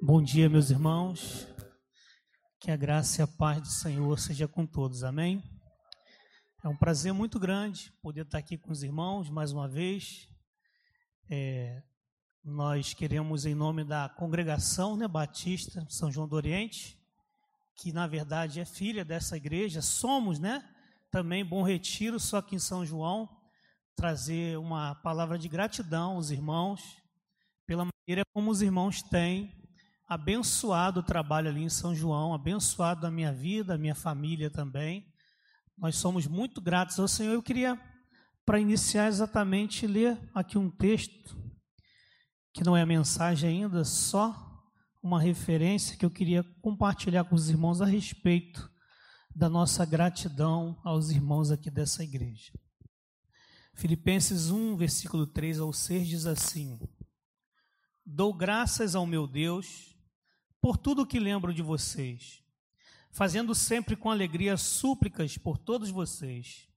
Bom dia, meus irmãos. Que a graça e a paz do Senhor seja com todos. Amém. É um prazer muito grande poder estar aqui com os irmãos mais uma vez. É, nós queremos, em nome da congregação né, Batista São João do Oriente, que na verdade é filha dessa igreja, somos, né? Também Bom Retiro, só que em São João, trazer uma palavra de gratidão aos irmãos, pela maneira como os irmãos têm abençoado o trabalho ali em São João, abençoado a minha vida, a minha família também. Nós somos muito gratos ao Senhor. Eu queria, para iniciar exatamente, ler aqui um texto, que não é a mensagem ainda, só uma referência que eu queria compartilhar com os irmãos a respeito da nossa gratidão aos irmãos aqui dessa igreja. Filipenses 1, versículo 3 ao 6 diz assim: Dou graças ao meu Deus por tudo que lembro de vocês, fazendo sempre com alegria súplicas por todos vocês,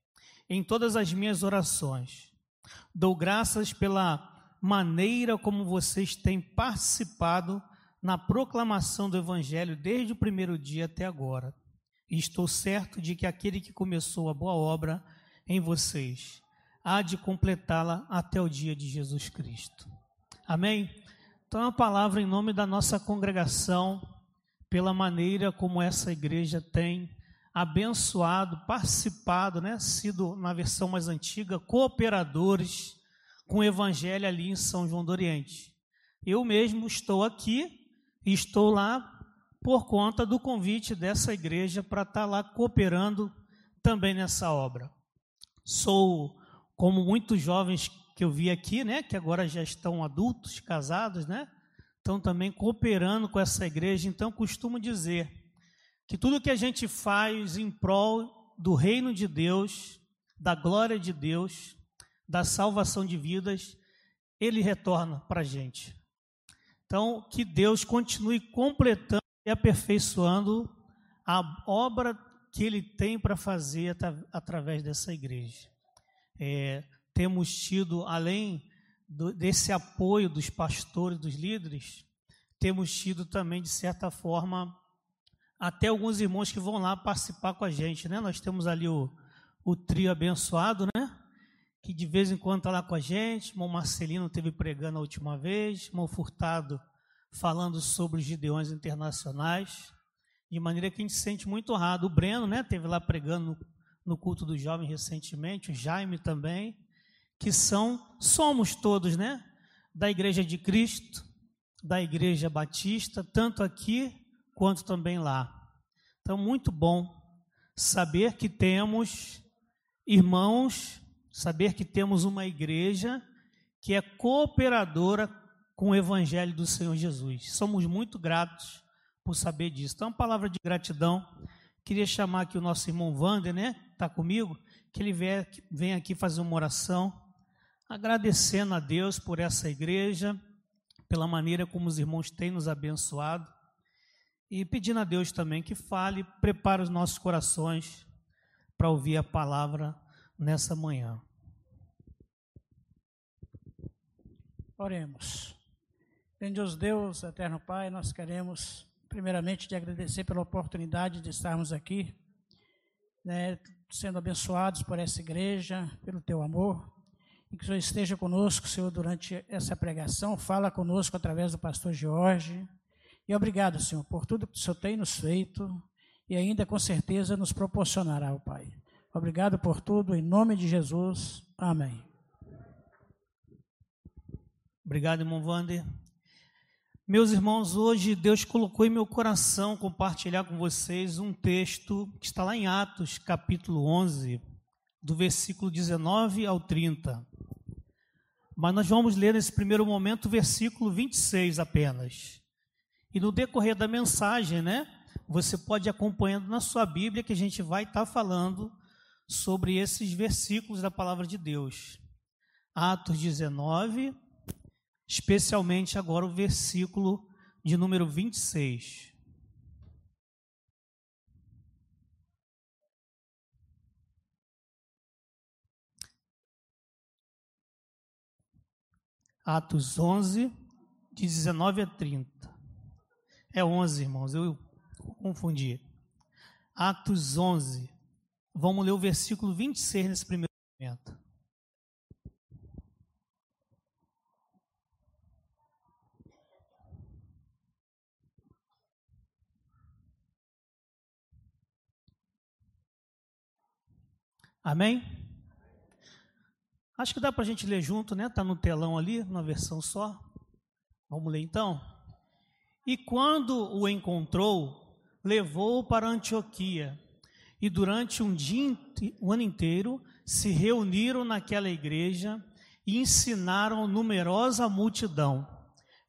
em todas as minhas orações. Dou graças pela maneira como vocês têm participado na proclamação do Evangelho desde o primeiro dia até agora. E estou certo de que aquele que começou a boa obra em vocês há de completá-la até o dia de Jesus Cristo. Amém? Então, a palavra em nome da nossa congregação, pela maneira como essa igreja tem abençoado, participado, né, sido na versão mais antiga, cooperadores com o evangelho ali em São João do Oriente. Eu mesmo estou aqui e estou lá por conta do convite dessa igreja para estar lá cooperando também nessa obra. Sou, como muitos jovens que eu vi aqui, né, que agora já estão adultos, casados, né, estão também cooperando com essa igreja. Então, costumo dizer que tudo que a gente faz em prol do reino de Deus, da glória de Deus, da salvação de vidas, ele retorna para a gente. Então, que Deus continue completando e aperfeiçoando a obra que ele tem para fazer através dessa igreja. É, temos tido, além do, desse apoio dos pastores, dos líderes, temos tido também, de certa forma, até alguns irmãos que vão lá participar com a gente, né? Nós temos ali o, o trio abençoado, né? Que de vez em quando está lá com a gente. Irmão Marcelino teve pregando a última vez, irmão Furtado falando sobre os Gideões internacionais, de maneira que a gente se sente muito honrado. O Breno, né? Teve lá pregando no, no culto dos jovens recentemente, o Jaime também que são, somos todos, né? Da Igreja de Cristo, da Igreja Batista, tanto aqui quanto também lá. Então, muito bom saber que temos irmãos, saber que temos uma igreja que é cooperadora com o Evangelho do Senhor Jesus. Somos muito gratos por saber disso. Então, uma palavra de gratidão. Queria chamar aqui o nosso irmão Wander, né? Está comigo? Que ele venha aqui fazer uma oração agradecendo a Deus por essa igreja, pela maneira como os irmãos têm nos abençoado e pedindo a Deus também que fale, prepare os nossos corações para ouvir a palavra nessa manhã. Oremos. Bendito Deus, eterno Pai, nós queremos primeiramente te agradecer pela oportunidade de estarmos aqui, né, sendo abençoados por essa igreja, pelo teu amor. E que o Senhor esteja conosco, Senhor, durante essa pregação. Fala conosco através do pastor Jorge. E obrigado, Senhor, por tudo que o Senhor tem nos feito e ainda com certeza nos proporcionará, Pai. Obrigado por tudo, em nome de Jesus. Amém. Obrigado, irmão Wander. Meus irmãos, hoje Deus colocou em meu coração compartilhar com vocês um texto que está lá em Atos, capítulo 11, do versículo 19 ao 30. Mas nós vamos ler nesse primeiro momento o versículo 26 apenas. E no decorrer da mensagem, né, você pode ir acompanhando na sua Bíblia que a gente vai estar falando sobre esses versículos da palavra de Deus. Atos 19, especialmente agora o versículo de número 26. Atos 11, de 19 a 30. É 11, irmãos, eu confundi. Atos 11. Vamos ler o versículo 26 nesse primeiro momento. Amém? Acho que dá para a gente ler junto, né? Está no telão ali, na versão só. Vamos ler então? E quando o encontrou, levou-o para Antioquia. E durante um dia, um ano inteiro, se reuniram naquela igreja e ensinaram numerosa multidão.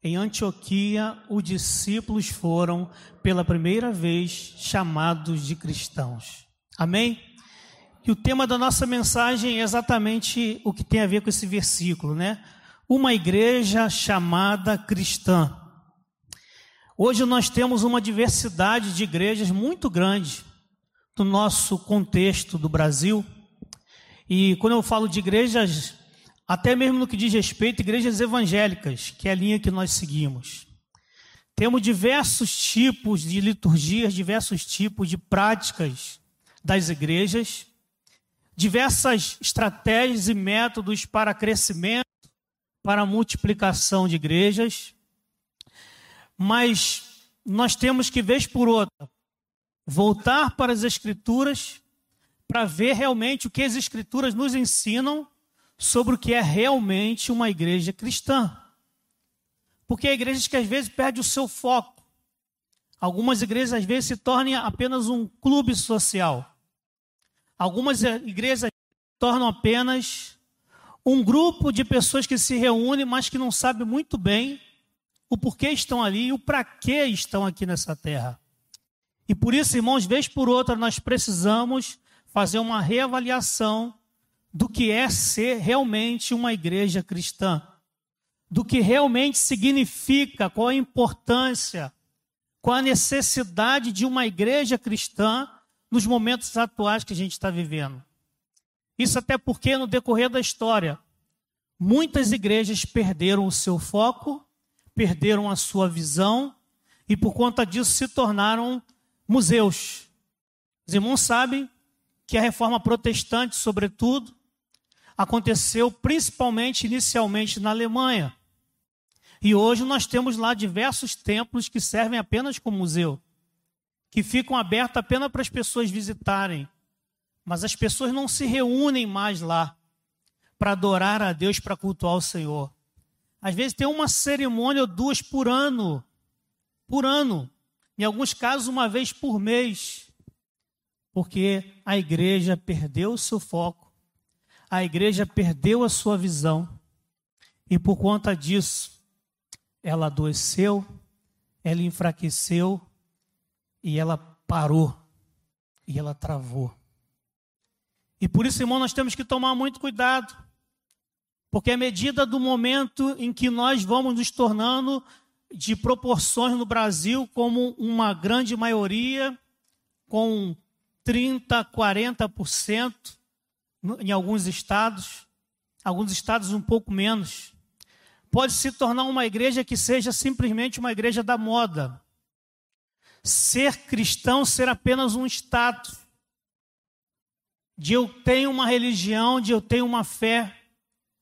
Em Antioquia, os discípulos foram, pela primeira vez, chamados de cristãos. Amém? E o tema da nossa mensagem é exatamente o que tem a ver com esse versículo, né? Uma igreja chamada cristã. Hoje nós temos uma diversidade de igrejas muito grande no nosso contexto do Brasil. E quando eu falo de igrejas, até mesmo no que diz respeito a igrejas evangélicas, que é a linha que nós seguimos. Temos diversos tipos de liturgias, diversos tipos de práticas das igrejas diversas estratégias e métodos para crescimento, para multiplicação de igrejas, mas nós temos que, vez por outra, voltar para as Escrituras para ver realmente o que as Escrituras nos ensinam sobre o que é realmente uma igreja cristã. Porque há igrejas que às vezes perdem o seu foco. Algumas igrejas às vezes se tornam apenas um clube social. Algumas igrejas tornam apenas um grupo de pessoas que se reúnem, mas que não sabem muito bem o porquê estão ali e o para que estão aqui nessa terra. E por isso, irmãos, vez por outra, nós precisamos fazer uma reavaliação do que é ser realmente uma igreja cristã, do que realmente significa, qual a importância, qual a necessidade de uma igreja cristã nos momentos atuais que a gente está vivendo. Isso até porque, no decorrer da história, muitas igrejas perderam o seu foco, perderam a sua visão e, por conta disso, se tornaram museus. Os irmãos sabem que a reforma protestante, sobretudo, aconteceu principalmente inicialmente na Alemanha. E hoje nós temos lá diversos templos que servem apenas como museu que ficam abertos apenas para as pessoas visitarem. Mas as pessoas não se reúnem mais lá para adorar a Deus, para cultuar o Senhor. Às vezes tem uma cerimônia ou duas por ano. Por ano. Em alguns casos, uma vez por mês. Porque a igreja perdeu o seu foco. A igreja perdeu a sua visão. E por conta disso, ela adoeceu, ela enfraqueceu e ela parou, e ela travou. E por isso, irmão, nós temos que tomar muito cuidado, porque à medida do momento em que nós vamos nos tornando de proporções no Brasil como uma grande maioria, com 30, 40% em alguns estados, alguns estados um pouco menos, pode se tornar uma igreja que seja simplesmente uma igreja da moda, ser cristão ser apenas um status. De eu tenho uma religião, de eu tenho uma fé,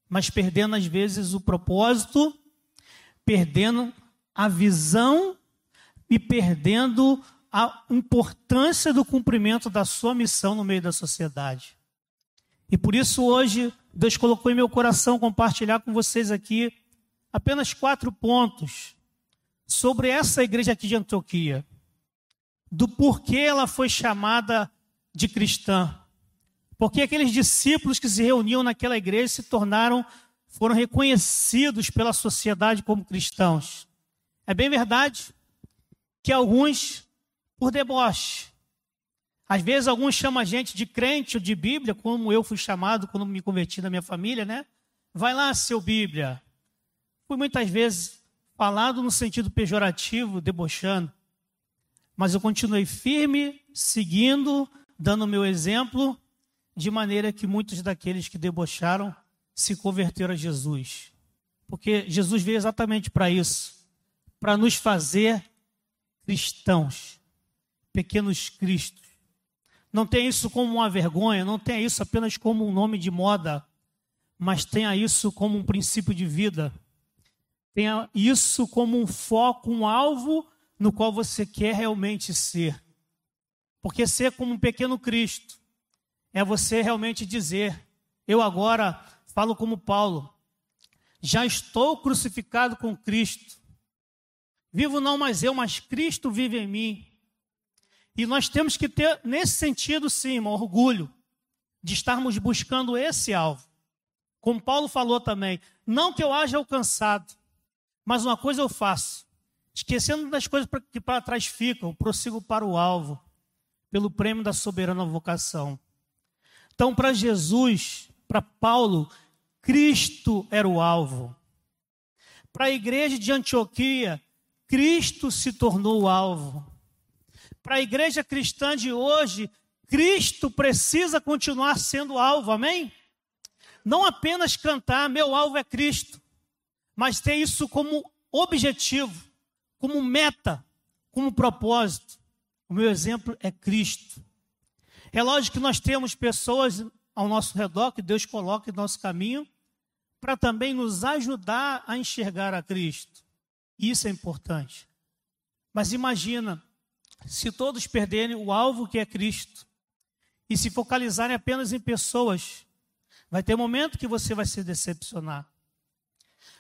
mas perdendo às vezes o propósito, perdendo a visão e perdendo a importância do cumprimento da sua missão no meio da sociedade. E por isso hoje Deus colocou em meu coração compartilhar com vocês aqui apenas quatro pontos sobre essa igreja aqui de Antioquia do porquê ela foi chamada de cristã. Porque aqueles discípulos que se reuniam naquela igreja se tornaram, foram reconhecidos pela sociedade como cristãos. É bem verdade que alguns, por deboche, às vezes alguns chamam a gente de crente ou de Bíblia, como eu fui chamado quando me converti na minha família, né? Vai lá, seu Bíblia. Fui muitas vezes falado no sentido pejorativo, debochando mas eu continuei firme, seguindo, dando o meu exemplo, de maneira que muitos daqueles que debocharam se converteram a Jesus. Porque Jesus veio exatamente para isso para nos fazer cristãos, pequenos cristos. Não tenha isso como uma vergonha, não tenha isso apenas como um nome de moda, mas tenha isso como um princípio de vida. Tenha isso como um foco, um alvo no qual você quer realmente ser. Porque ser como um pequeno Cristo é você realmente dizer: eu agora falo como Paulo, já estou crucificado com Cristo. Vivo não mais eu, mas Cristo vive em mim. E nós temos que ter, nesse sentido, sim, um orgulho de estarmos buscando esse alvo. Como Paulo falou também, não que eu haja alcançado, mas uma coisa eu faço, esquecendo das coisas que para trás ficam, prossigo para o alvo, pelo prêmio da soberana vocação. Então, para Jesus, para Paulo, Cristo era o alvo. Para a igreja de Antioquia, Cristo se tornou o alvo para a igreja cristã de hoje, Cristo precisa continuar sendo alvo, amém? Não apenas cantar, meu alvo é Cristo, mas ter isso como objetivo, como meta, como propósito. O meu exemplo é Cristo. É lógico que nós temos pessoas ao nosso redor que Deus coloca em nosso caminho para também nos ajudar a enxergar a Cristo. Isso é importante. Mas imagina se todos perderem o alvo que é Cristo e se focalizarem apenas em pessoas, vai ter um momento que você vai se decepcionar.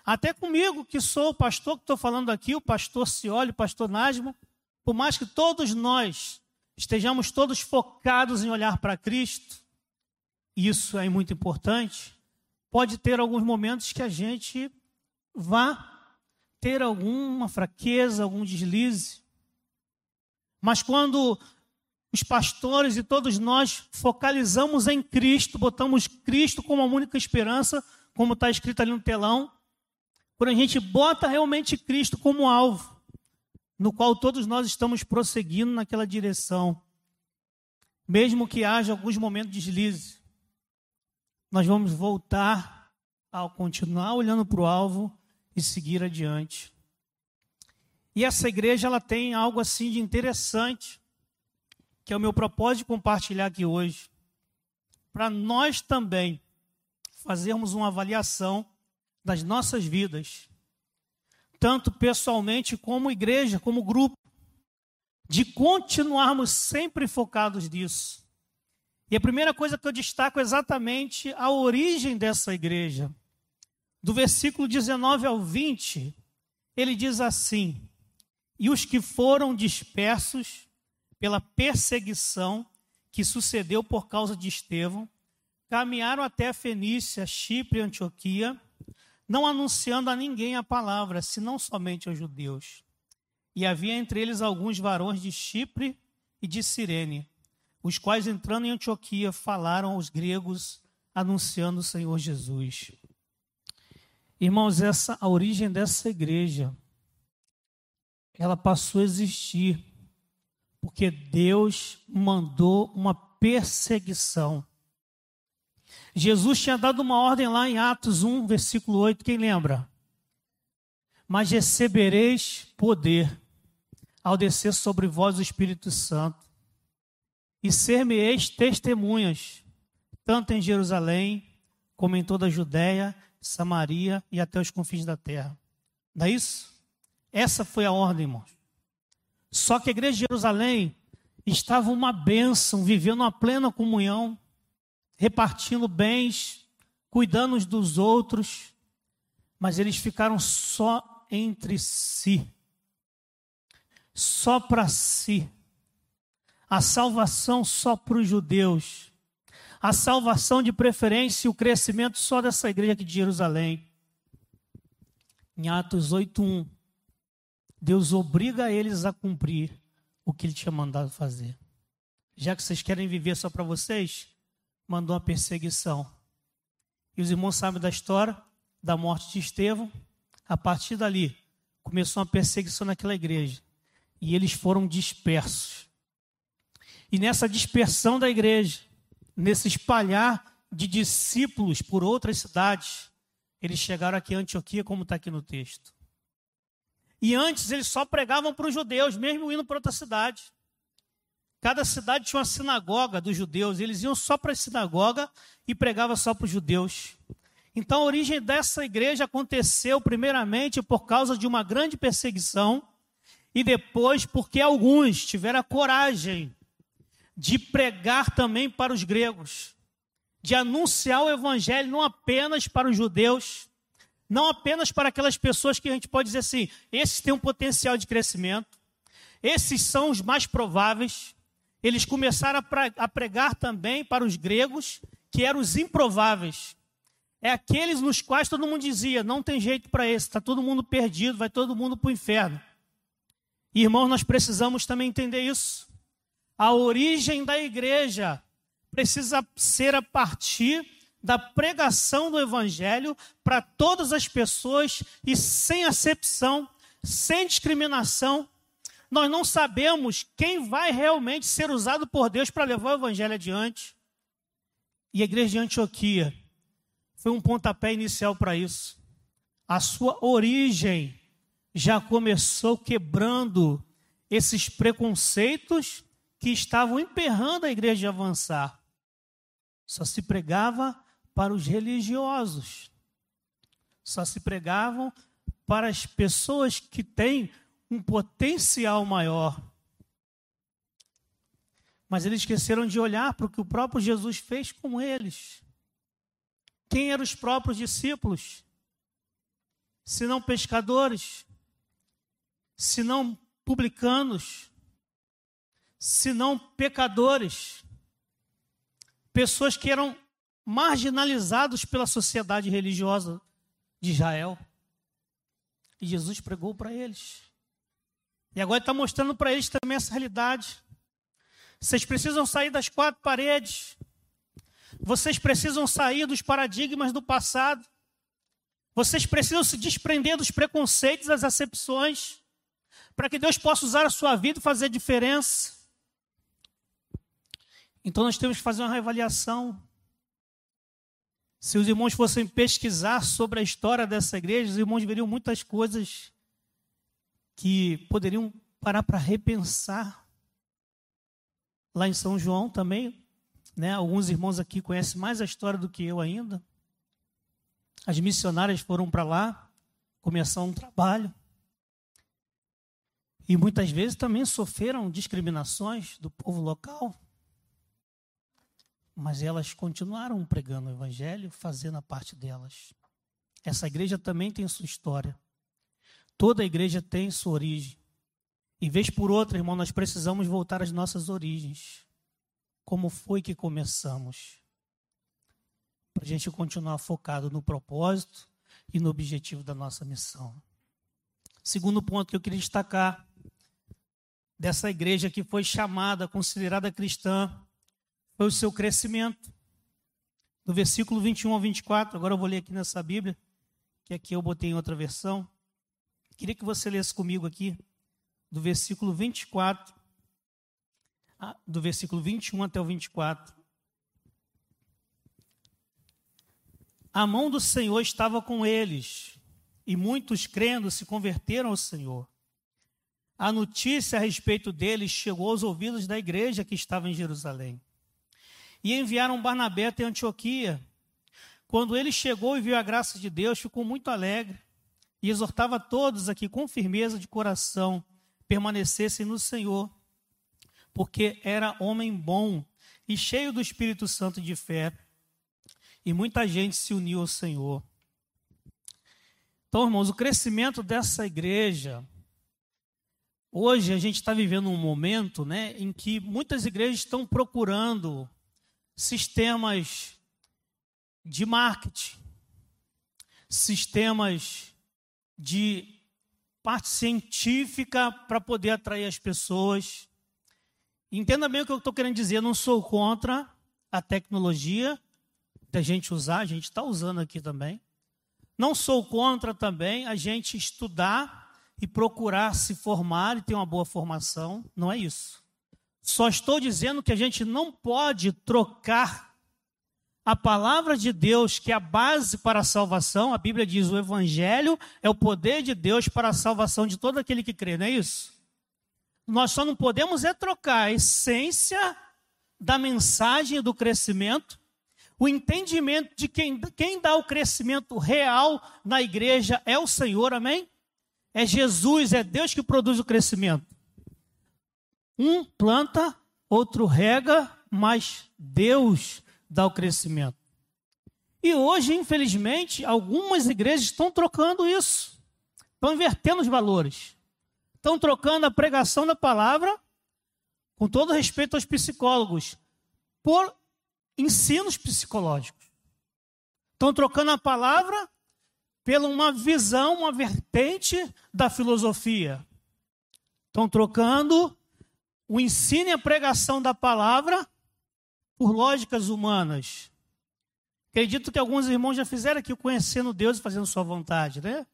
Até comigo, que sou o pastor que estou falando aqui, o pastor Cioli, o pastor Nasmo, por mais que todos nós estejamos todos focados em olhar para Cristo, isso é muito importante, pode ter alguns momentos que a gente vá ter alguma fraqueza, algum deslize. Mas quando os pastores e todos nós focalizamos em Cristo, botamos Cristo como a única esperança, como está escrito ali no telão, quando a gente bota realmente Cristo como alvo, no qual todos nós estamos prosseguindo naquela direção, mesmo que haja alguns momentos de deslize, nós vamos voltar ao continuar olhando para o alvo e seguir adiante. E essa igreja ela tem algo assim de interessante, que é o meu propósito de compartilhar aqui hoje, para nós também fazermos uma avaliação das nossas vidas, tanto pessoalmente como igreja, como grupo, de continuarmos sempre focados nisso. E a primeira coisa que eu destaco é exatamente a origem dessa igreja. Do versículo 19 ao 20, ele diz assim: e os que foram dispersos pela perseguição que sucedeu por causa de Estevão, caminharam até Fenícia, Chipre e Antioquia, não anunciando a ninguém a palavra, senão somente aos judeus. E havia entre eles alguns varões de Chipre e de Cirene, os quais, entrando em Antioquia, falaram aos gregos, anunciando o Senhor Jesus. Irmãos, essa a origem dessa igreja ela passou a existir porque Deus mandou uma perseguição. Jesus tinha dado uma ordem lá em Atos 1, versículo 8, quem lembra? Mas recebereis poder ao descer sobre vós o Espírito Santo, e ser-me-eis testemunhas, tanto em Jerusalém, como em toda a Judéia, Samaria e até os confins da terra. Não é isso? Essa foi a ordem, irmãos. Só que a igreja de Jerusalém estava uma bênção, vivendo uma plena comunhão, repartindo bens, cuidando uns dos outros, mas eles ficaram só entre si, só para si. A salvação só para os judeus, a salvação de preferência e o crescimento só dessa igreja aqui de Jerusalém. Em Atos 8:1 Deus obriga eles a cumprir o que ele tinha mandado fazer. Já que vocês querem viver só para vocês, mandou uma perseguição. E os irmãos sabem da história da morte de Estevão. A partir dali, começou uma perseguição naquela igreja. E eles foram dispersos. E nessa dispersão da igreja, nesse espalhar de discípulos por outras cidades, eles chegaram aqui em Antioquia, como está aqui no texto. E antes eles só pregavam para os judeus, mesmo indo para outra cidade. Cada cidade tinha uma sinagoga dos judeus, eles iam só para a sinagoga e pregavam só para os judeus. Então a origem dessa igreja aconteceu primeiramente por causa de uma grande perseguição e depois porque alguns tiveram a coragem de pregar também para os gregos, de anunciar o evangelho não apenas para os judeus, não apenas para aquelas pessoas que a gente pode dizer assim, esses têm um potencial de crescimento, esses são os mais prováveis. Eles começaram a pregar também para os gregos, que eram os improváveis. É aqueles nos quais todo mundo dizia: não tem jeito para esse, está todo mundo perdido, vai todo mundo para o inferno. Irmãos, nós precisamos também entender isso. A origem da igreja precisa ser a partir da pregação do evangelho para todas as pessoas e sem acepção, sem discriminação. Nós não sabemos quem vai realmente ser usado por Deus para levar o evangelho adiante. E a igreja de Antioquia foi um pontapé inicial para isso. A sua origem já começou quebrando esses preconceitos que estavam emperrando a igreja de avançar. Só se pregava para os religiosos. Só se pregavam para as pessoas que têm um potencial maior. Mas eles esqueceram de olhar para o que o próprio Jesus fez com eles. Quem eram os próprios discípulos? Se não pescadores, se não publicanos, se não pecadores, pessoas que eram marginalizados pela sociedade religiosa de Israel. E Jesus pregou para eles. E agora está mostrando para eles também essa realidade. Vocês precisam sair das quatro paredes. Vocês precisam sair dos paradigmas do passado. Vocês precisam se desprender dos preconceitos, das acepções, para que Deus possa usar a sua vida e fazer diferença. Então nós temos que fazer uma reavaliação. Se os irmãos fossem pesquisar sobre a história dessa igreja, os irmãos veriam muitas coisas que poderiam parar para repensar. Lá em São João também, né, alguns irmãos aqui conhecem mais a história do que eu ainda. As missionárias foram para lá, começaram um trabalho. E muitas vezes também sofreram discriminações do povo local. Mas elas continuaram pregando o evangelho, fazendo a parte delas. Essa igreja também tem sua história. Toda igreja tem sua origem. E vez por outra, irmão, nós precisamos voltar às nossas origens. Como foi que começamos? Para a gente continuar focado no propósito e no objetivo da nossa missão. Segundo ponto que eu queria destacar dessa igreja que foi chamada, considerada cristã, foi o seu crescimento. Do versículo 21 ao 24, agora eu vou ler aqui nessa Bíblia, que aqui eu botei em outra versão. Queria que você lesse comigo aqui, do versículo 24, do versículo 21 até o 24. A mão do Senhor estava com eles, e muitos crendo se converteram ao Senhor. A notícia a respeito deles chegou aos ouvidos da igreja que estava em Jerusalém e enviaram Barnabé até Antioquia. Quando ele chegou e viu a graça de Deus, ficou muito alegre e exortava a todos aqui com firmeza de coração permanecessem no Senhor, porque era homem bom e cheio do Espírito Santo de fé, e muita gente se uniu ao Senhor. Então, irmãos, o crescimento dessa igreja, hoje a gente está vivendo um momento né, em que muitas igrejas estão procurando sistemas de marketing, sistemas de parte científica para poder atrair as pessoas. Entenda bem o que eu estou querendo dizer. Eu não sou contra a tecnologia da gente usar, a gente está usando aqui também. Não sou contra também a gente estudar e procurar se formar e ter uma boa formação. Não é isso. Só estou dizendo que a gente não pode trocar a palavra de Deus, que é a base para a salvação, a Bíblia diz: o Evangelho é o poder de Deus para a salvação de todo aquele que crê, não é isso? Nós só não podemos é trocar a essência da mensagem do crescimento, o entendimento de quem, quem dá o crescimento real na igreja é o Senhor, amém? É Jesus, é Deus que produz o crescimento. Um planta, outro rega, mas Deus dá o crescimento. E hoje, infelizmente, algumas igrejas estão trocando isso, estão invertendo os valores, estão trocando a pregação da palavra, com todo respeito aos psicólogos, por ensinos psicológicos. Estão trocando a palavra pela uma visão, uma vertente da filosofia. Estão trocando o ensino e a pregação da palavra por lógicas humanas. Acredito que alguns irmãos já fizeram aqui conhecendo Deus e fazendo sua vontade, né?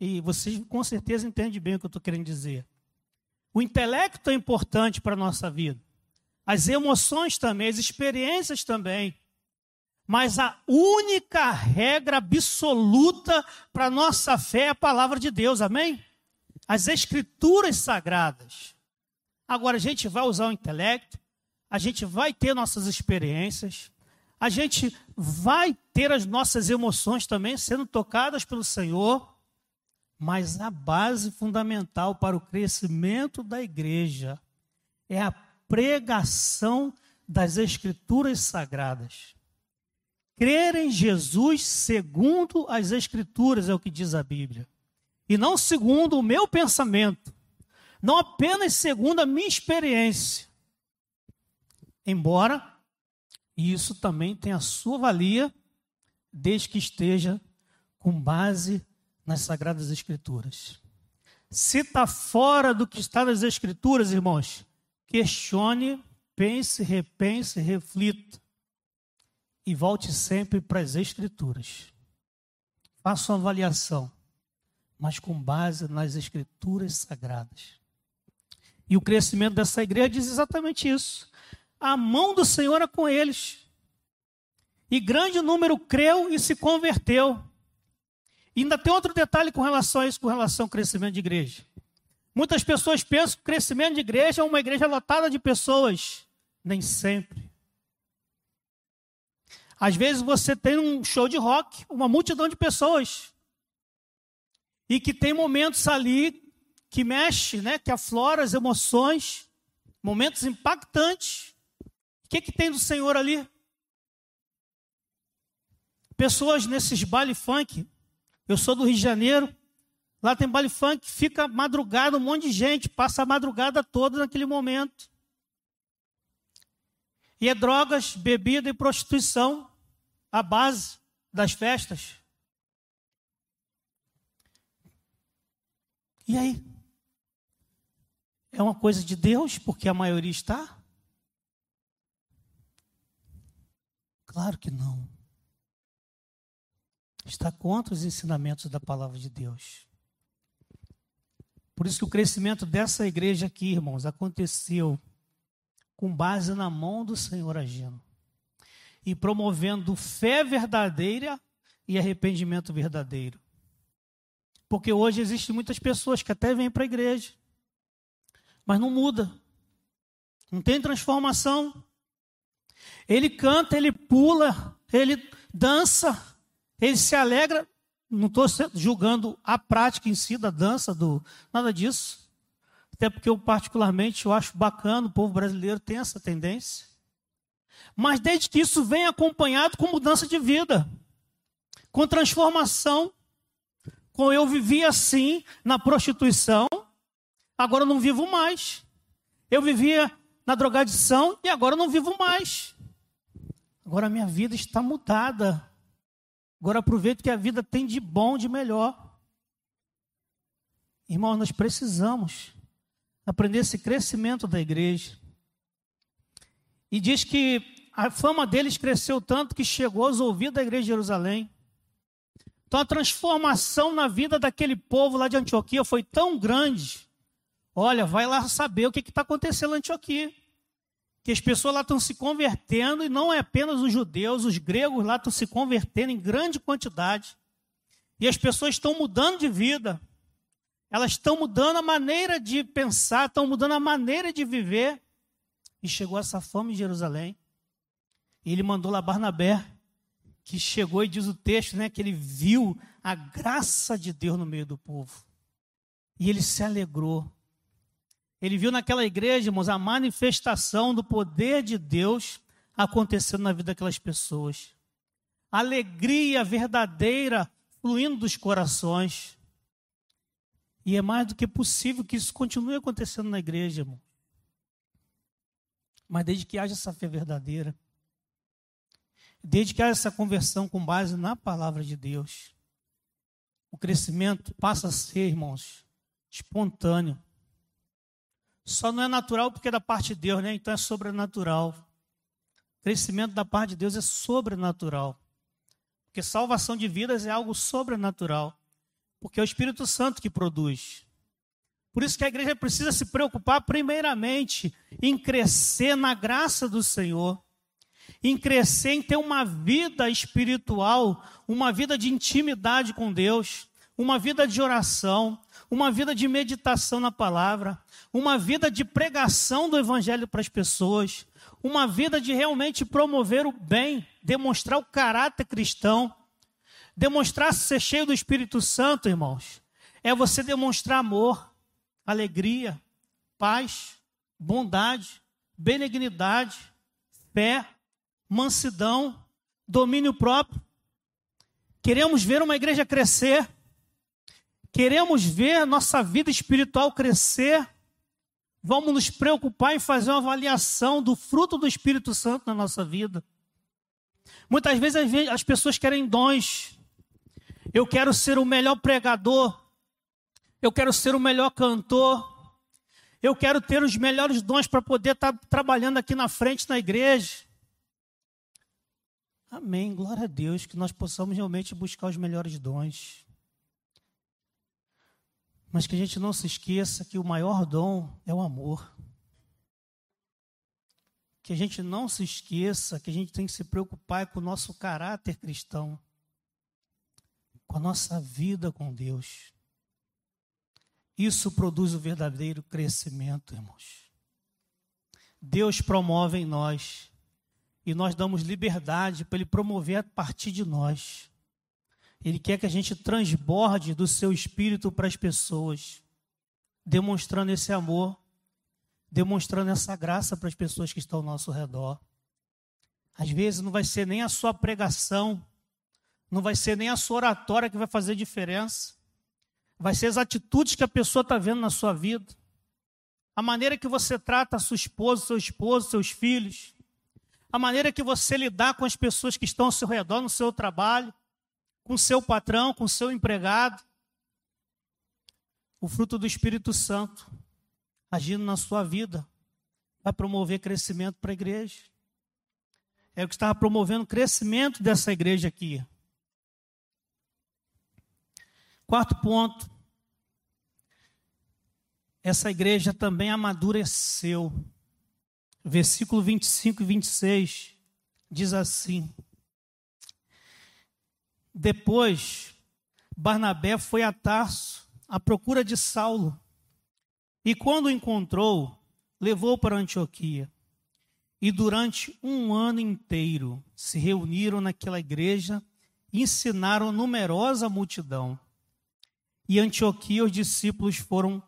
E vocês com certeza entendem bem o que eu estou querendo dizer. O intelecto é importante para a nossa vida. As emoções também, as experiências também. Mas a única regra absoluta para a nossa fé é a palavra de Deus, amém? As escrituras sagradas. Agora a gente vai usar o intelecto, a gente vai ter nossas experiências, a gente vai ter as nossas emoções também sendo tocadas pelo Senhor, mas a base fundamental para o crescimento da igreja é a pregação das Escrituras sagradas. Crer em Jesus segundo as Escrituras é o que diz a Bíblia, e não segundo o meu pensamento, não apenas segundo a minha experiência. Embora isso também tenha a sua valia, desde que esteja com base nas Sagradas Escrituras. Se está fora do que está nas Escrituras, irmãos, questione, pense, repense, reflita e volte sempre para as Escrituras. Faça uma avaliação, mas com base nas Escrituras sagradas. E o crescimento dessa igreja diz exatamente isso. A mão do Senhor é com eles. E grande número creu e se converteu. E ainda tem outro detalhe com relação a isso, com relação ao crescimento de igreja. Muitas pessoas pensam que o crescimento de igreja é uma igreja lotada de pessoas. Nem sempre. Às vezes você tem um show de rock, uma multidão de pessoas. E que tem momentos ali que mexe, né, que aflora as emoções, momentos impactantes. Que, que tem do Senhor ali? Pessoas nesses baile funk. Eu sou do Rio de Janeiro. Lá tem baile funk, fica madrugada, um monte de gente, passa a madrugada toda naquele momento. E é drogas, bebida e prostituição a base das festas. E aí? É uma coisa de Deus, porque a maioria está? Claro que não. Está contra os ensinamentos da palavra de Deus. Por isso que o crescimento dessa igreja aqui, irmãos, aconteceu com base na mão do Senhor agindo e promovendo fé verdadeira e arrependimento verdadeiro. Porque hoje existem muitas pessoas que até vêm para a igreja, mas não muda, não tem transformação. Ele canta, ele pula, ele dança, ele se alegra. Não estou julgando a prática em si da dança, do nada disso. Até porque eu particularmente eu acho bacana, o povo brasileiro tem essa tendência mas desde que isso venha acompanhado com mudança de vida, com transformação. Com eu vivia assim na prostituição, agora eu não vivo mais. Eu vivia na drogadição e agora não vivo mais. Agora minha vida está mudada. Agora aproveito que a vida tem de bom, de melhor. Irmão, nós precisamos aprender esse crescimento da igreja. E diz que a fama deles cresceu tanto que chegou aos ouvidos da igreja de Jerusalém. Então a transformação na vida daquele povo lá de Antioquia foi tão grande. Olha, vai lá saber o que está acontecendo em Antioquia. que as pessoas lá estão se convertendo, e não é apenas os judeus, os gregos lá estão se convertendo em grande quantidade. E as pessoas estão mudando de vida. Elas estão mudando a maneira de pensar, estão mudando a maneira de viver. E chegou essa fome em Jerusalém. E ele mandou lá Barnabé, que chegou e diz o texto, né, que ele viu a graça de Deus no meio do povo. E ele se alegrou. Ele viu naquela igreja, irmãos, a manifestação do poder de Deus acontecendo na vida daquelas pessoas. Alegria verdadeira fluindo dos corações. E é mais do que possível que isso continue acontecendo na igreja, irmão. Mas desde que haja essa fé verdadeira, desde que haja essa conversão com base na palavra de Deus, o crescimento passa a ser, irmãos, espontâneo. Só não é natural porque é da parte de Deus, né? Então é sobrenatural. O crescimento da parte de Deus é sobrenatural. Porque salvação de vidas é algo sobrenatural. Porque é o Espírito Santo que produz. Por isso que a igreja precisa se preocupar primeiramente em crescer na graça do Senhor, em crescer em ter uma vida espiritual, uma vida de intimidade com Deus, uma vida de oração, uma vida de meditação na palavra, uma vida de pregação do evangelho para as pessoas, uma vida de realmente promover o bem, demonstrar o caráter cristão, demonstrar ser cheio do Espírito Santo, irmãos, é você demonstrar amor, alegria, paz, bondade, benignidade, fé, mansidão, domínio próprio. Queremos ver uma igreja crescer queremos ver nossa vida espiritual crescer, vamos nos preocupar em fazer uma avaliação do fruto do Espírito Santo na nossa vida. Muitas vezes as pessoas querem dons. Eu quero ser o melhor pregador. Eu quero ser o melhor cantor. Eu quero ter os melhores dons para poder estar trabalhando aqui na frente na igreja. Amém. Glória a Deus que nós possamos realmente buscar os melhores dons. Mas que a gente não se esqueça que o maior dom é o amor. Que a gente não se esqueça que a gente tem que se preocupar com o nosso caráter cristão, com a nossa vida com Deus. Isso produz o verdadeiro crescimento, irmãos. Deus promove em nós e nós damos liberdade para Ele promover a partir de nós. Ele quer que a gente transborde do seu espírito para as pessoas, demonstrando esse amor, demonstrando essa graça para as pessoas que estão ao nosso redor. Às vezes não vai ser nem a sua pregação, não vai ser nem a sua oratória que vai fazer diferença. Vai ser as atitudes que a pessoa está vendo na sua vida. A maneira que você trata sua esposa, seu esposo, seus filhos. A maneira que você lidar com as pessoas que estão ao seu redor no seu trabalho com seu patrão, com seu empregado. O fruto do Espírito Santo agindo na sua vida vai promover crescimento para a igreja. É o que estava promovendo o crescimento dessa igreja aqui. Quarto ponto. Essa igreja também amadureceu. Versículo 25 e 26 diz assim: depois, Barnabé foi a Tarso à procura de Saulo. E quando o encontrou, levou para Antioquia. E durante um ano inteiro se reuniram naquela igreja e ensinaram numerosa multidão. E Antioquia os discípulos foram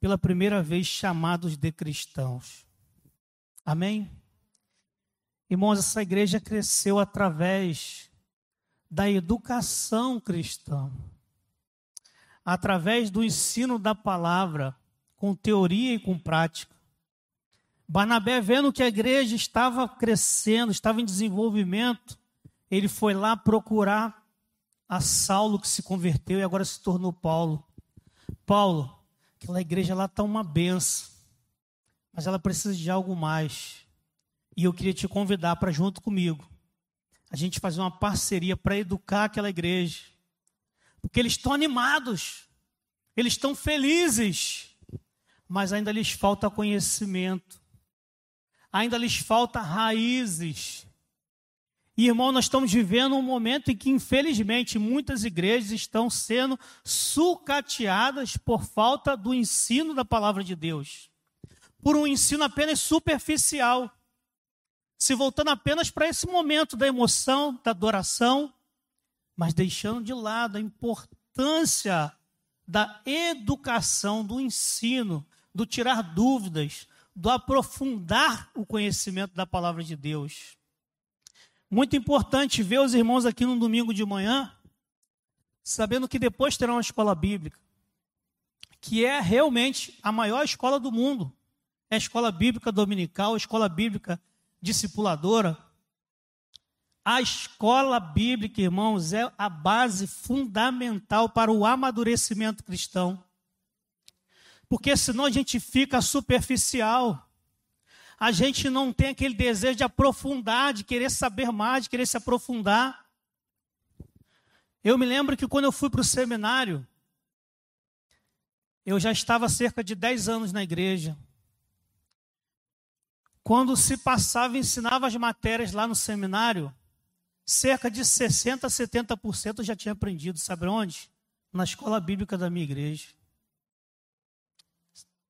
pela primeira vez chamados de cristãos. Amém? Irmãos, essa igreja cresceu através da educação cristã, através do ensino da palavra, com teoria e com prática. Barnabé, vendo que a igreja estava crescendo, estava em desenvolvimento, ele foi lá procurar a Saulo que se converteu e agora se tornou Paulo. Paulo, aquela igreja lá está uma benção, mas ela precisa de algo mais. E eu queria te convidar para junto comigo a gente fazer uma parceria para educar aquela igreja. Porque eles estão animados, eles estão felizes, mas ainda lhes falta conhecimento, ainda lhes falta raízes. E, irmão, nós estamos vivendo um momento em que, infelizmente, muitas igrejas estão sendo sucateadas por falta do ensino da palavra de Deus, por um ensino apenas superficial, se voltando apenas para esse momento da emoção, da adoração, mas deixando de lado a importância da educação, do ensino, do tirar dúvidas, do aprofundar o conhecimento da palavra de Deus. Muito importante ver os irmãos aqui no domingo de manhã, sabendo que depois terá uma escola bíblica, que é realmente a maior escola do mundo. É a escola bíblica dominical, a escola bíblica discipuladora. A escola bíblica, irmãos, é a base fundamental para o amadurecimento cristão. Porque senão a gente fica superficial. A gente não tem aquele desejo de aprofundar, de querer saber mais, de querer se aprofundar. Eu me lembro que quando eu fui para o seminário, eu já estava cerca de 10 anos na igreja. Quando se passava ensinava as matérias lá no seminário, cerca de 60% a 70% eu já tinha aprendido. Sabe onde? Na escola bíblica da minha igreja.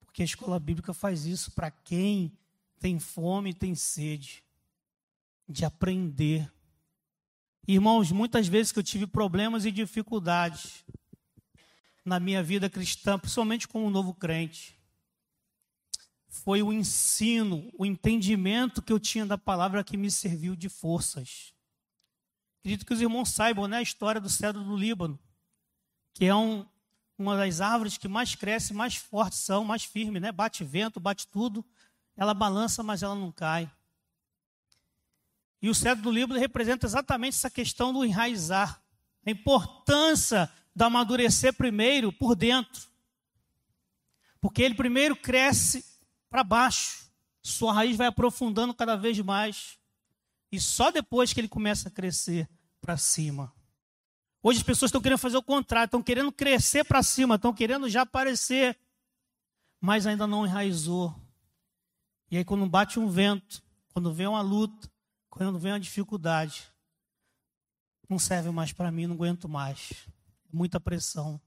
Porque a escola bíblica faz isso para quem tem fome e tem sede de aprender. Irmãos, muitas vezes que eu tive problemas e dificuldades na minha vida cristã, principalmente como novo crente, foi o ensino, o entendimento que eu tinha da palavra que me serviu de forças. Acredito que os irmãos saibam né, a história do cedro do Líbano, que é um, uma das árvores que mais cresce, mais fortes são, mais firme, né? Bate vento, bate tudo. Ela balança, mas ela não cai. E o cedro do Líbano representa exatamente essa questão do enraizar. A importância do amadurecer primeiro por dentro. Porque ele primeiro cresce para baixo. Sua raiz vai aprofundando cada vez mais. E só depois que ele começa a crescer para cima. Hoje as pessoas estão querendo fazer o contrário, estão querendo crescer para cima, estão querendo já aparecer, mas ainda não enraizou. E aí, quando bate um vento, quando vem uma luta, quando vem uma dificuldade, não serve mais para mim, não aguento mais. Muita pressão.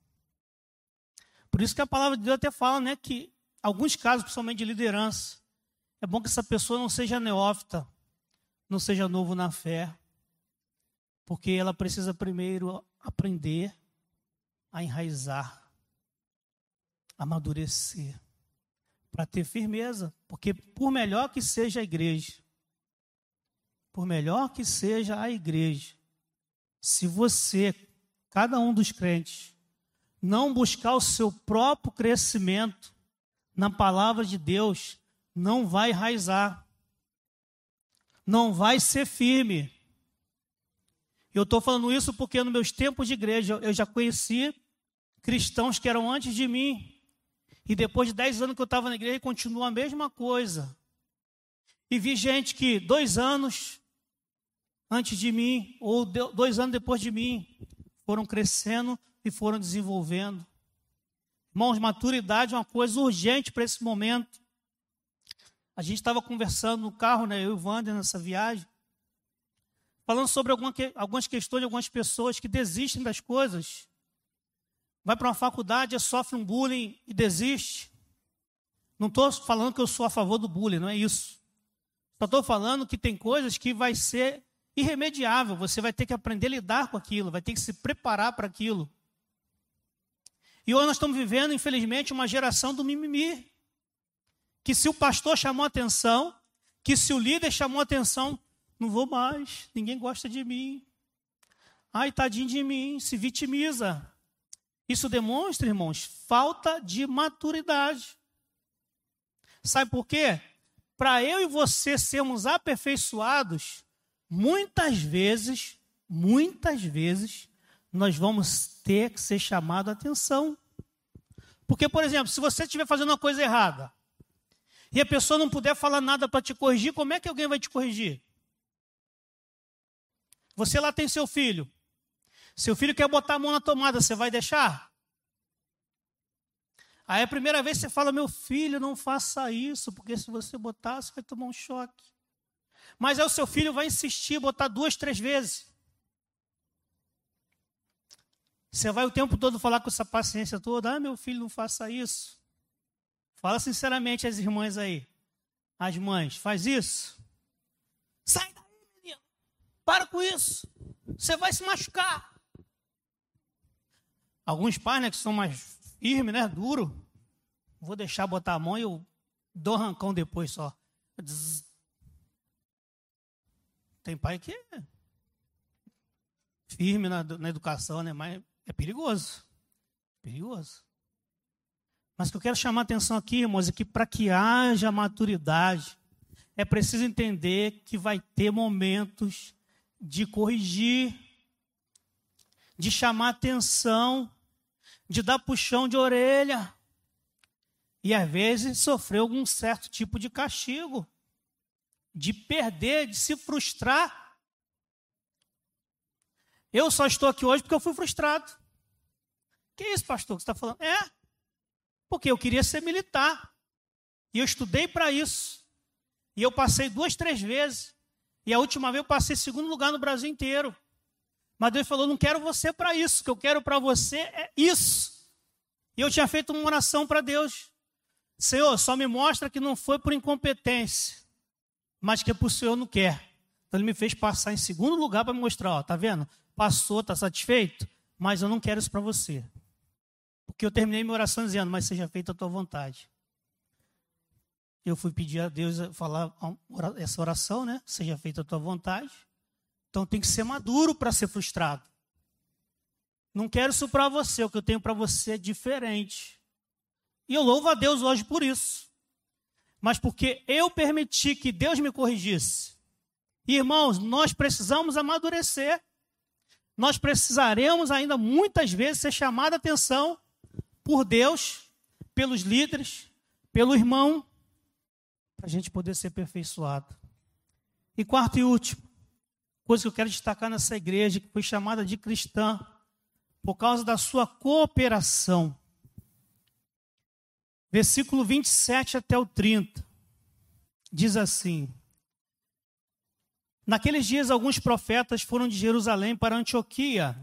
Por isso que a palavra de Deus até fala, né, que alguns casos, principalmente de liderança, é bom que essa pessoa não seja neófita, não seja novo na fé, porque ela precisa primeiro aprender a enraizar, amadurecer, para ter firmeza, porque por melhor que seja a igreja, por melhor que seja a igreja, se você, cada um dos crentes, não buscar o seu próprio crescimento na palavra de Deus, não vai enraizar não vai ser firme. Eu estou falando isso porque nos meus tempos de igreja eu já conheci cristãos que eram antes de mim. E depois de dez anos que eu estava na igreja, continua a mesma coisa. E vi gente que dois anos antes de mim, ou dois anos depois de mim, foram crescendo e foram desenvolvendo. Irmãos, maturidade é uma coisa urgente para esse momento. A gente estava conversando no carro, né, eu e o Wander, nessa viagem, falando sobre alguma, algumas questões de algumas pessoas que desistem das coisas. Vai para uma faculdade, sofre um bullying e desiste. Não estou falando que eu sou a favor do bullying, não é isso. Só estou falando que tem coisas que vai ser irremediável. Você vai ter que aprender a lidar com aquilo, vai ter que se preparar para aquilo. E hoje nós estamos vivendo, infelizmente, uma geração do mimimi que se o pastor chamou atenção, que se o líder chamou atenção, não vou mais, ninguém gosta de mim. Ai, tadinho de mim, se vitimiza. Isso demonstra, irmãos, falta de maturidade. Sabe por quê? Para eu e você sermos aperfeiçoados, muitas vezes, muitas vezes, nós vamos ter que ser chamado a atenção. Porque, por exemplo, se você estiver fazendo uma coisa errada, e a pessoa não puder falar nada para te corrigir, como é que alguém vai te corrigir? Você lá tem seu filho. Seu filho quer botar a mão na tomada, você vai deixar? Aí a primeira vez você fala, meu filho, não faça isso, porque se você botar, você vai tomar um choque. Mas aí o seu filho vai insistir, botar duas, três vezes. Você vai o tempo todo falar com essa paciência toda, ah, meu filho, não faça isso. Fala sinceramente às irmãs aí. As mães, faz isso. Sai daí, menino. Para com isso. Você vai se machucar. Alguns pais, né, que são mais firmes, né, duro. Vou deixar botar a mão e eu dou rancão depois só. Tem pai que é firme na, na educação, né, mas é perigoso. Perigoso. Mas o que eu quero chamar a atenção aqui, irmãos, é que para que haja maturidade, é preciso entender que vai ter momentos de corrigir, de chamar atenção, de dar puxão de orelha. E às vezes sofrer algum certo tipo de castigo, de perder, de se frustrar. Eu só estou aqui hoje porque eu fui frustrado. Que isso, pastor, que você está falando? É, porque eu queria ser militar. E eu estudei para isso. E eu passei duas, três vezes. E a última vez eu passei segundo lugar no Brasil inteiro. Mas Deus falou: não quero você para isso. O que eu quero para você é isso. E eu tinha feito uma oração para Deus: Senhor, só me mostra que não foi por incompetência, mas que é por Senhor não quer. Então ele me fez passar em segundo lugar para me mostrar: ó, tá vendo? Passou, tá satisfeito? Mas eu não quero isso para você. Porque eu terminei minha oração dizendo, mas seja feita a tua vontade. Eu fui pedir a Deus falar essa oração, né? Seja feita a tua vontade. Então tem que ser maduro para ser frustrado. Não quero isso para você, o que eu tenho para você é diferente. E eu louvo a Deus hoje por isso. Mas porque eu permiti que Deus me corrigisse. Irmãos, nós precisamos amadurecer. Nós precisaremos ainda muitas vezes ser chamado a atenção por Deus, pelos líderes, pelo irmão, para a gente poder ser aperfeiçoado. E quarto e último, coisa que eu quero destacar nessa igreja, que foi chamada de cristã, por causa da sua cooperação. Versículo 27 até o 30, diz assim: Naqueles dias, alguns profetas foram de Jerusalém para Antioquia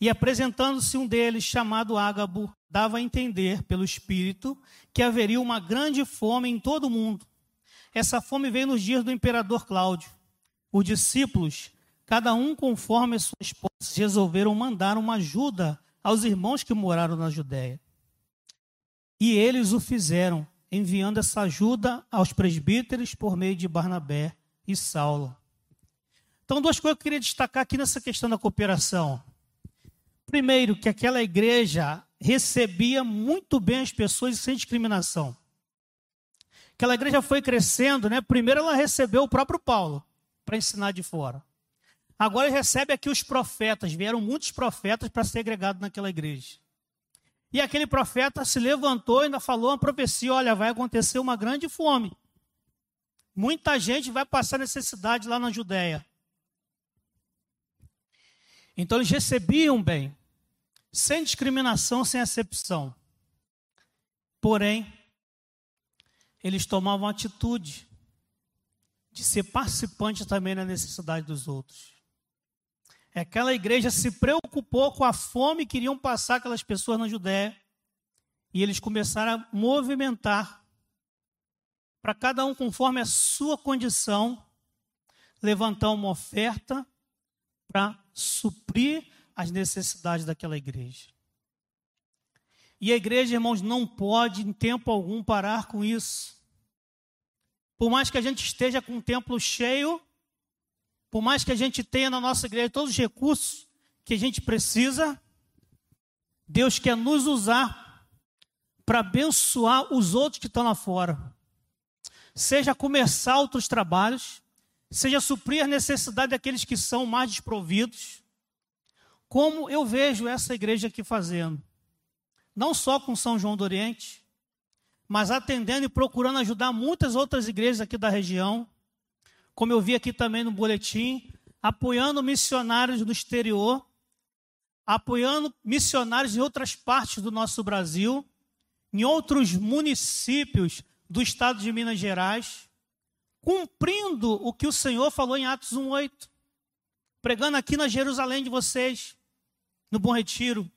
e apresentando-se um deles, chamado Ágabo, dava a entender, pelo Espírito, que haveria uma grande fome em todo o mundo. Essa fome veio nos dias do imperador Cláudio. Os discípulos, cada um conforme as suas posses, resolveram mandar uma ajuda aos irmãos que moraram na Judéia. E eles o fizeram, enviando essa ajuda aos presbíteros por meio de Barnabé e Saulo. Então, duas coisas que eu queria destacar aqui nessa questão da cooperação. Primeiro, que aquela igreja recebia muito bem as pessoas sem discriminação. Aquela igreja foi crescendo, né? Primeiro ela recebeu o próprio Paulo para ensinar de fora. Agora recebe aqui os profetas, vieram muitos profetas para ser agregados naquela igreja. E aquele profeta se levantou e ainda falou uma profecia: olha, vai acontecer uma grande fome. Muita gente vai passar necessidade lá na Judéia. Então eles recebiam bem sem discriminação, sem acepção. Porém, eles tomavam atitude de ser participante também na necessidade dos outros. Aquela igreja se preocupou com a fome que iriam passar aquelas pessoas na Judéia. E eles começaram a movimentar para cada um conforme a sua condição, levantar uma oferta para suprir as necessidades daquela igreja. E a igreja, irmãos, não pode em tempo algum parar com isso. Por mais que a gente esteja com o templo cheio, por mais que a gente tenha na nossa igreja todos os recursos que a gente precisa, Deus quer nos usar para abençoar os outros que estão lá fora. Seja começar outros trabalhos, seja suprir a necessidade daqueles que são mais desprovidos, como eu vejo essa igreja aqui fazendo. Não só com São João do Oriente, mas atendendo e procurando ajudar muitas outras igrejas aqui da região, como eu vi aqui também no boletim, apoiando missionários do exterior, apoiando missionários em outras partes do nosso Brasil, em outros municípios do estado de Minas Gerais, cumprindo o que o Senhor falou em Atos 1:8, pregando aqui na Jerusalém de vocês, no Bom Retiro,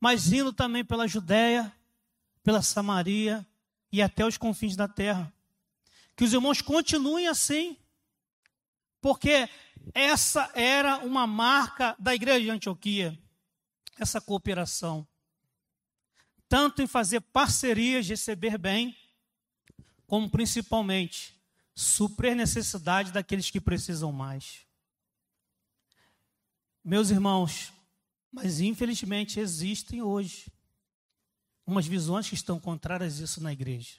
mas indo também pela Judéia, pela Samaria e até os confins da terra. Que os irmãos continuem assim, porque essa era uma marca da igreja de Antioquia, essa cooperação. Tanto em fazer parcerias, receber bem, como principalmente suprir necessidade daqueles que precisam mais. Meus irmãos, mas infelizmente existem hoje umas visões que estão contrárias a isso na igreja.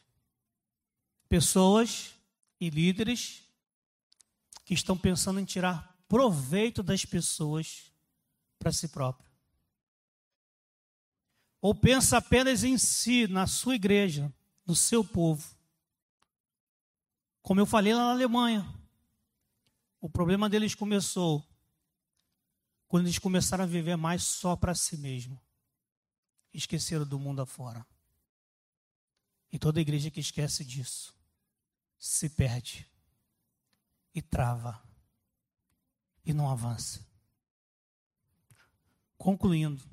Pessoas e líderes que estão pensando em tirar proveito das pessoas para si próprio. Ou pensa apenas em si, na sua igreja, no seu povo. Como eu falei lá na Alemanha, o problema deles começou quando eles começaram a viver mais só para si mesmo. Esqueceram do mundo afora. E toda igreja que esquece disso se perde e trava e não avança. Concluindo,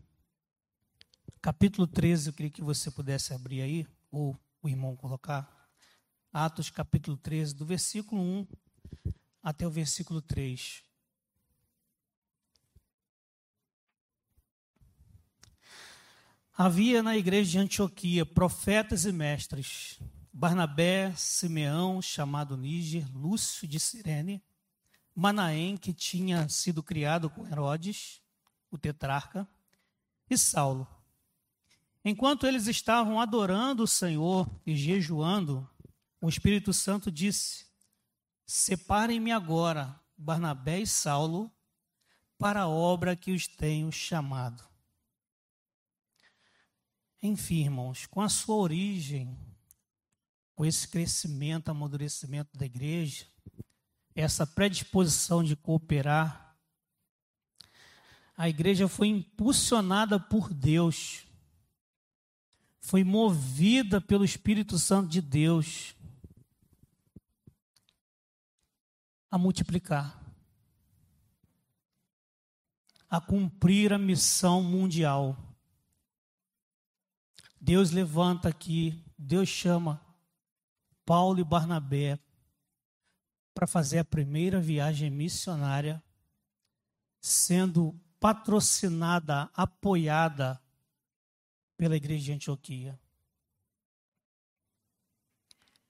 capítulo 13, eu queria que você pudesse abrir aí, ou o irmão colocar. Atos capítulo 13, do versículo 1 até o versículo 3. Havia na igreja de Antioquia profetas e mestres, Barnabé, Simeão, chamado Níger, Lúcio de Sirene, Manaém, que tinha sido criado com Herodes, o tetrarca, e Saulo. Enquanto eles estavam adorando o Senhor e jejuando, o Espírito Santo disse: Separem-me agora, Barnabé e Saulo, para a obra que os tenho chamado. Enfim, irmãos, com a sua origem, com esse crescimento, amadurecimento da igreja, essa predisposição de cooperar, a igreja foi impulsionada por Deus, foi movida pelo Espírito Santo de Deus a multiplicar, a cumprir a missão mundial. Deus levanta aqui, Deus chama Paulo e Barnabé para fazer a primeira viagem missionária, sendo patrocinada, apoiada pela igreja de Antioquia.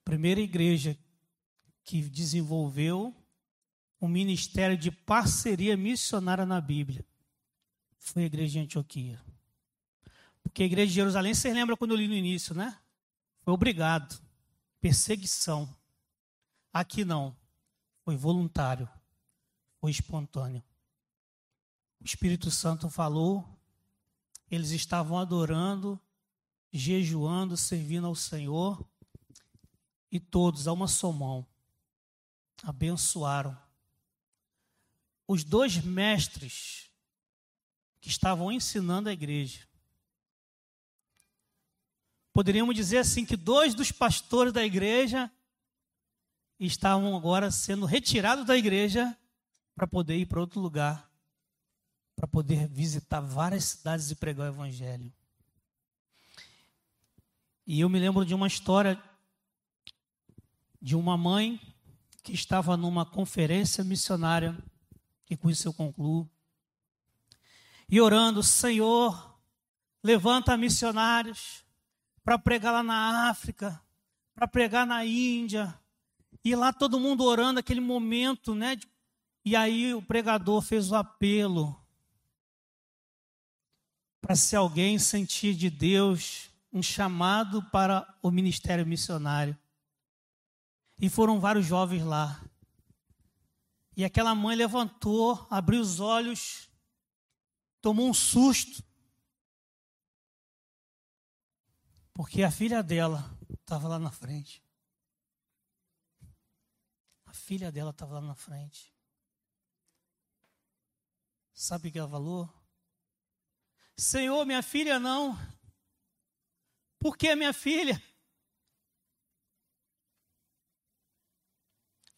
Primeira igreja que desenvolveu um ministério de parceria missionária na Bíblia foi a igreja de Antioquia. Porque a igreja de Jerusalém, você lembra quando eu li no início, né? Foi obrigado perseguição. Aqui não. Foi voluntário. Foi espontâneo. O Espírito Santo falou, eles estavam adorando, jejuando, servindo ao Senhor, e todos, a uma só mão, abençoaram. Os dois mestres que estavam ensinando a igreja Poderíamos dizer assim que dois dos pastores da igreja estavam agora sendo retirados da igreja para poder ir para outro lugar, para poder visitar várias cidades e pregar o evangelho. E eu me lembro de uma história de uma mãe que estava numa conferência missionária, e com isso eu concluo, e orando, Senhor, levanta missionários, para pregar lá na África, para pregar na Índia. E lá todo mundo orando aquele momento, né? E aí o pregador fez o apelo para se alguém sentir de Deus um chamado para o ministério missionário. E foram vários jovens lá. E aquela mãe levantou, abriu os olhos, tomou um susto. Porque a filha dela estava lá na frente. A filha dela estava lá na frente. Sabe o que ela falou? Senhor, minha filha não. Por que minha filha?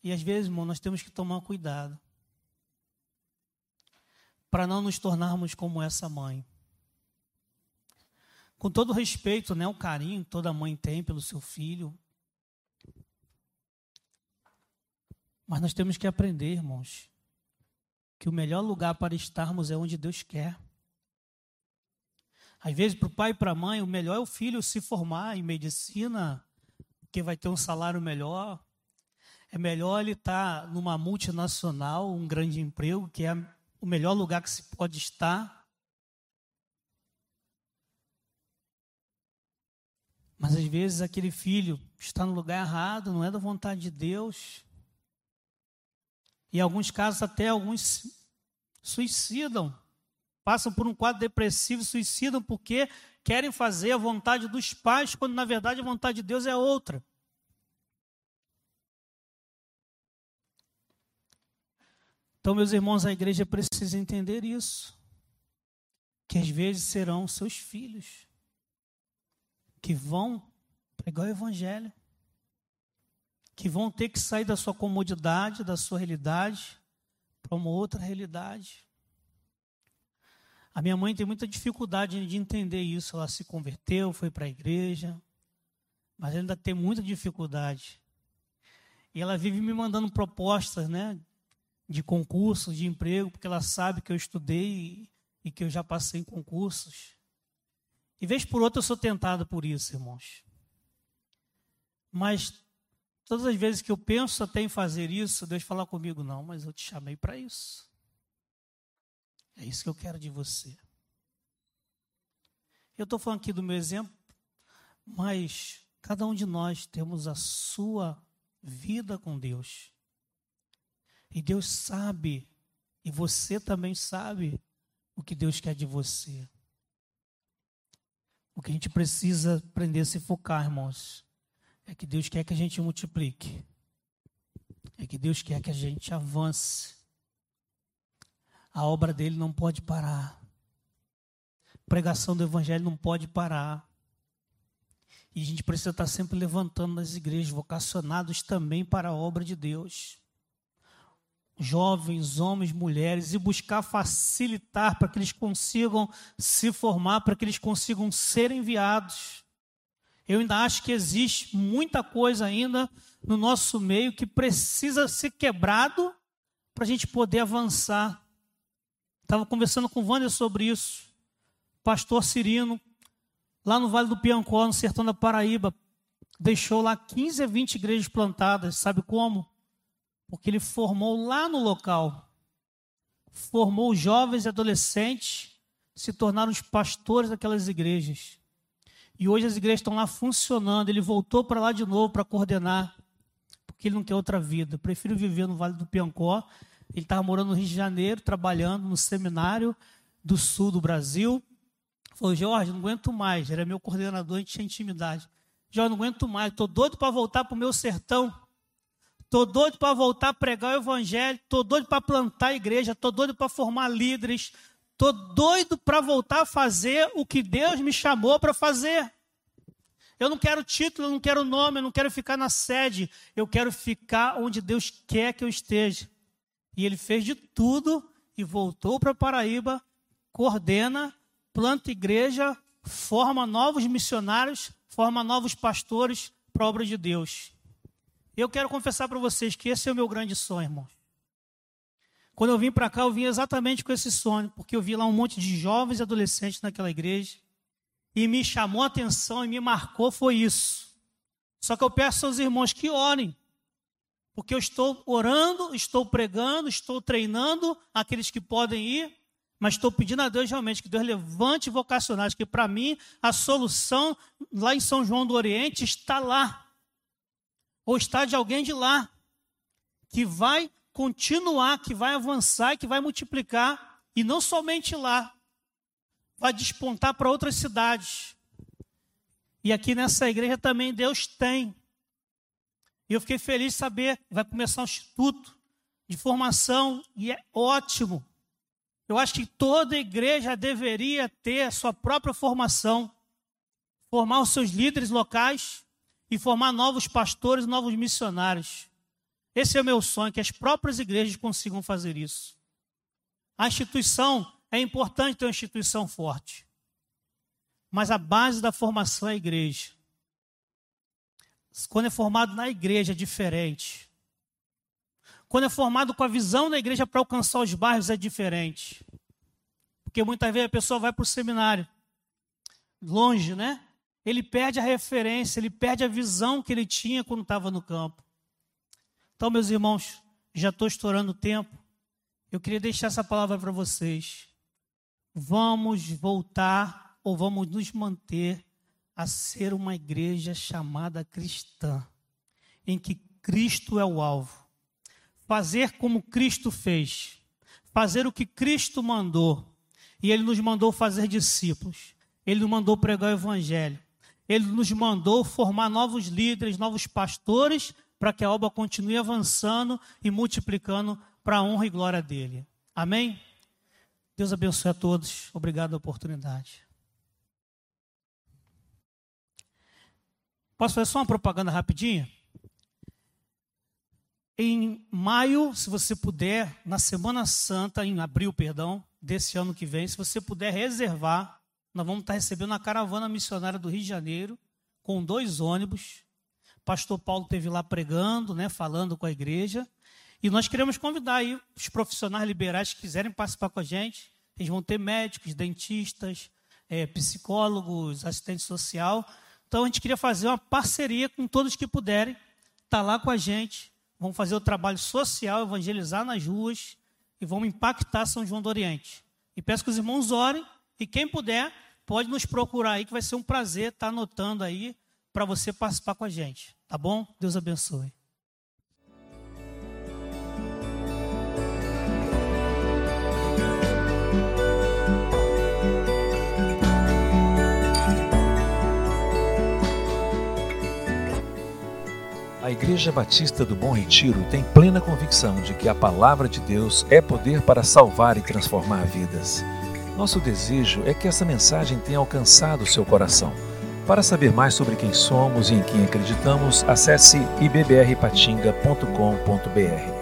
E às vezes, irmão, nós temos que tomar cuidado para não nos tornarmos como essa mãe. Com todo o respeito, né, o carinho que toda mãe tem pelo seu filho. Mas nós temos que aprender, irmãos, que o melhor lugar para estarmos é onde Deus quer. Às vezes, para o pai e para a mãe, o melhor é o filho se formar em medicina, porque vai ter um salário melhor. É melhor ele estar numa multinacional, um grande emprego, que é o melhor lugar que se pode estar. Mas às vezes aquele filho está no lugar errado, não é da vontade de Deus. Em alguns casos até alguns suicidam, passam por um quadro depressivo, suicidam porque querem fazer a vontade dos pais, quando na verdade a vontade de Deus é outra. Então, meus irmãos, a igreja precisa entender isso. Que às vezes serão seus filhos que vão pregar o evangelho, que vão ter que sair da sua comodidade, da sua realidade, para uma outra realidade. A minha mãe tem muita dificuldade de entender isso. Ela se converteu, foi para a igreja, mas ainda tem muita dificuldade. E ela vive me mandando propostas, né, de concursos, de emprego, porque ela sabe que eu estudei e que eu já passei em concursos. E vez por outra eu sou tentado por isso, irmãos. Mas todas as vezes que eu penso até em fazer isso, Deus fala comigo, não, mas eu te chamei para isso. É isso que eu quero de você. Eu estou falando aqui do meu exemplo, mas cada um de nós temos a sua vida com Deus. E Deus sabe, e você também sabe o que Deus quer de você. O que a gente precisa aprender a se focar, irmãos, é que Deus quer que a gente multiplique. É que Deus quer que a gente avance. A obra dele não pode parar. A pregação do evangelho não pode parar. E a gente precisa estar sempre levantando nas igrejas, vocacionados também para a obra de Deus jovens, homens, mulheres, e buscar facilitar para que eles consigam se formar, para que eles consigam ser enviados. Eu ainda acho que existe muita coisa ainda no nosso meio que precisa ser quebrado para a gente poder avançar. Estava conversando com o Wander sobre isso. Pastor Cirino, lá no Vale do Piancó, no sertão da Paraíba, deixou lá 15 a 20 igrejas plantadas. Sabe como? Porque ele formou lá no local, formou jovens e adolescentes, se tornaram os pastores daquelas igrejas. E hoje as igrejas estão lá funcionando. Ele voltou para lá de novo para coordenar, porque ele não quer outra vida. Eu prefiro viver no Vale do Piancó. Ele estava morando no Rio de Janeiro, trabalhando no seminário do sul do Brasil. Falou, Jorge, não aguento mais. Era meu coordenador, a gente tinha intimidade. Jorge, não aguento mais, estou doido para voltar para o meu sertão. Estou doido para voltar a pregar o evangelho, estou doido para plantar a igreja, estou doido para formar líderes, estou doido para voltar a fazer o que Deus me chamou para fazer. Eu não quero título, eu não quero nome, eu não quero ficar na sede, eu quero ficar onde Deus quer que eu esteja. E ele fez de tudo e voltou para Paraíba, coordena, planta igreja, forma novos missionários, forma novos pastores para a obra de Deus. Eu quero confessar para vocês que esse é o meu grande sonho, irmãos. Quando eu vim para cá, eu vim exatamente com esse sonho, porque eu vi lá um monte de jovens e adolescentes naquela igreja, e me chamou a atenção e me marcou foi isso. Só que eu peço aos irmãos que orem, porque eu estou orando, estou pregando, estou treinando aqueles que podem ir, mas estou pedindo a Deus realmente que Deus levante vocacionais, que para mim a solução lá em São João do Oriente está lá ou está de alguém de lá, que vai continuar, que vai avançar que vai multiplicar, e não somente lá, vai despontar para outras cidades. E aqui nessa igreja também Deus tem. E eu fiquei feliz de saber vai começar um instituto de formação, e é ótimo. Eu acho que toda igreja deveria ter a sua própria formação formar os seus líderes locais e formar novos pastores, novos missionários. Esse é o meu sonho, que as próprias igrejas consigam fazer isso. A instituição, é importante ter uma instituição forte. Mas a base da formação é a igreja. Quando é formado na igreja é diferente. Quando é formado com a visão da igreja para alcançar os bairros é diferente. Porque muitas vezes a pessoa vai para o seminário, longe, né? Ele perde a referência, ele perde a visão que ele tinha quando estava no campo. Então, meus irmãos, já estou estourando o tempo. Eu queria deixar essa palavra para vocês. Vamos voltar ou vamos nos manter a ser uma igreja chamada cristã, em que Cristo é o alvo. Fazer como Cristo fez, fazer o que Cristo mandou. E Ele nos mandou fazer discípulos, Ele nos mandou pregar o Evangelho, Ele nos mandou formar novos líderes, novos pastores, para que a obra continue avançando e multiplicando para a honra e glória dele. Amém? Deus abençoe a todos. Obrigado pela oportunidade. Posso fazer só uma propaganda rapidinha? Em maio, se você puder, na Semana Santa, em abril, perdão, desse ano que vem, se você puder reservar, nós vamos estar recebendo a caravana missionária do Rio de Janeiro, com dois ônibus. Pastor Paulo esteve lá pregando, né, falando com a igreja. E nós queremos convidar aí os profissionais liberais que quiserem participar com a gente. Eles vão ter médicos, dentistas, é, psicólogos, assistente social. Então a gente queria fazer uma parceria com todos que puderem estar tá lá com a gente. Vamos fazer o trabalho social, evangelizar nas ruas e vamos impactar São João do Oriente. E peço que os irmãos orem e quem puder pode nos procurar aí, que vai ser um prazer estar anotando aí para você participar com a gente. Tá bom? Deus abençoe. A Igreja Batista do Bom Retiro tem plena convicção de que a palavra de Deus é poder para salvar e transformar vidas. Nosso desejo é que essa mensagem tenha alcançado seu coração. Para saber mais sobre quem somos e em quem acreditamos, acesse ibbrpatinga.com.br.